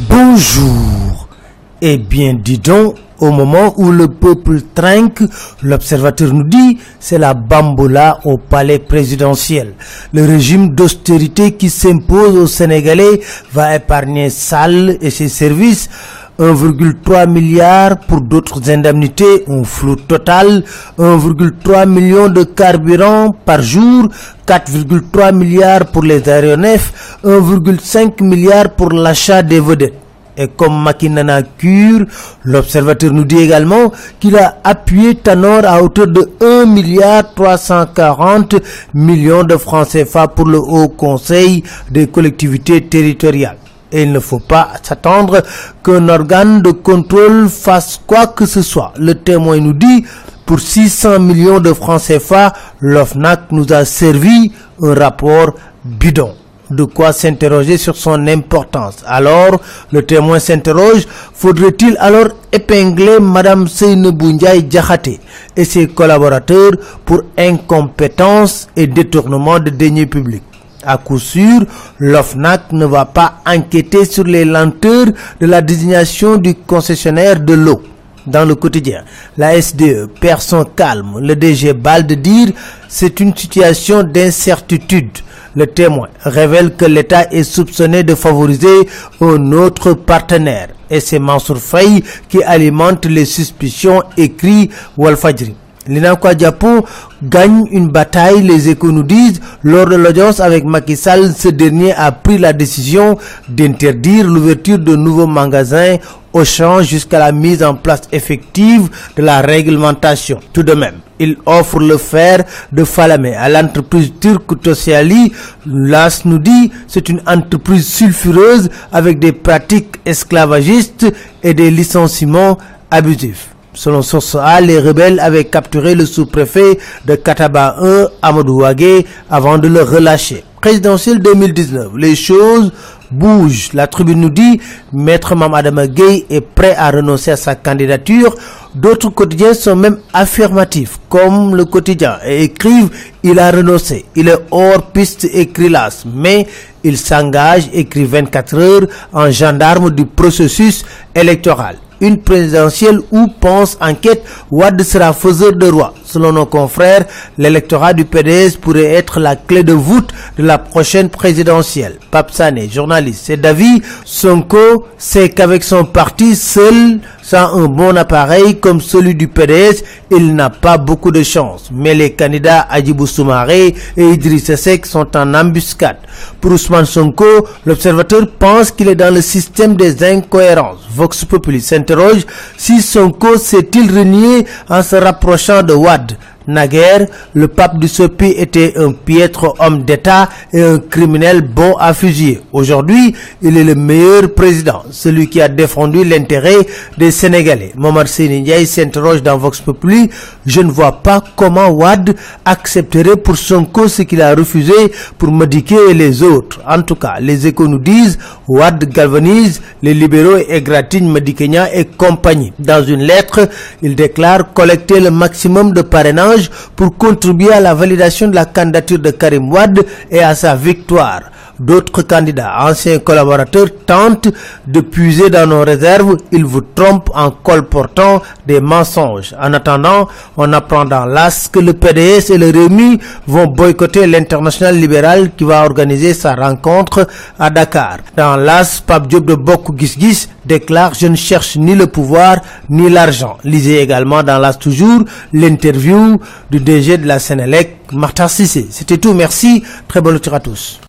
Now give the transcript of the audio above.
Bonjour. Eh bien, dis donc, au moment où le peuple trinque, l'observateur nous dit, c'est la bambola au palais présidentiel. Le régime d'austérité qui s'impose aux Sénégalais va épargner Sall et ses services 1,3 milliard pour d'autres indemnités, un flou total, 1,3 million de carburant par jour, 4,3 milliards pour les aéronefs, 1,5 milliard pour l'achat des vedettes. Et comme Makinana Cure, l'observateur nous dit également qu'il a appuyé Tanor à hauteur de 1 milliard 340 millions de francs CFA pour le Haut Conseil des collectivités territoriales. Et il ne faut pas s'attendre qu'un organe de contrôle fasse quoi que ce soit. Le témoin nous dit, pour 600 millions de francs CFA, l'OFNAC nous a servi un rapport bidon de quoi s'interroger sur son importance. Alors, le témoin s'interroge, faudrait-il alors épingler Madame Seynebou Ndiaye Diakhaté et ses collaborateurs pour incompétence et détournement de deniers publics? À coup sûr, l'OFNAC ne va pas enquêter sur les lenteurs de la désignation du concessionnaire de l'eau. Dans le quotidien, la SDE perd son calme. Le DG Bal de dire c'est une situation d'incertitude. Le témoin révèle que l'État est soupçonné de favoriser un autre partenaire. Et c'est Mansour qui alimente les suspicions, écrit Walfadjri. L'inakwa Diapo gagne une bataille, les échos nous disent, lors de l'audience avec Macky ce dernier a pris la décision d'interdire l'ouverture de nouveaux magasins au champ jusqu'à la mise en place effective de la réglementation. Tout de même, il offre le fer de Falamé à l'entreprise turque Tosiali. L'AS nous dit c'est une entreprise sulfureuse avec des pratiques esclavagistes et des licenciements abusifs. Selon Source A, les rebelles avaient capturé le sous-préfet de Kataba 1, Amadou Wagé, avant de le relâcher. Présidentiel 2019, les choses bougent. La tribune nous dit, Maître Mamadama Gay est prêt à renoncer à sa candidature. D'autres quotidiens sont même affirmatifs, comme le quotidien, et écrivent, il a renoncé. Il est hors piste, écrit l'AS, mais il s'engage, écrit 24 heures, en gendarme du processus électoral une présidentielle où pense enquête Ouad sera faiseur de roi. Selon nos confrères, l'électorat du PDS pourrait être la clé de voûte de la prochaine présidentielle. Pape Sané, journaliste, c'est d'avis. Sonko sait qu'avec son parti seul, sans un bon appareil comme celui du PDS, il n'a pas beaucoup de chance. Mais les candidats Adjibou Soumaré et Idriss Seck sont en embuscade. Pour Ousmane Sonko, l'observateur pense qu'il est dans le système des incohérences. Vox Populi s'interroge si Sonko s'est-il renié en se rapprochant de Wad. Naguère, le pape du Sopi était un piètre homme d'État et un criminel bon à fusiller. Aujourd'hui, il est le meilleur président, celui qui a défendu l'intérêt des Sénégalais. Momar Ndiaye s'interroge dans Vox Populi. Je ne vois pas comment Wad accepterait pour Sonko ce qu'il a refusé pour modiquer les autres. En tout cas, les échos nous disent Wad galvanise les libéraux et gratigne Medikenya et compagnie. Dans une lettre, il déclare collecter le maximum de parrainage pour contribuer à la validation de la candidature de Karim Wad et à sa victoire. D'autres candidats, anciens collaborateurs, tentent de puiser dans nos réserves. Ils vous trompent en colportant des mensonges. En attendant, on apprend dans l'AS que le PDS et le REMI vont boycotter l'international libéral qui va organiser sa rencontre à Dakar. Dans l'AS, Pape Diop de Boku Gisgis déclare « Je ne cherche ni le pouvoir ni l'argent ». Lisez également dans l'AS toujours l'interview du DG de la Sénélec, Martin Sissé. C'était tout, merci, très bonne lecture à tous.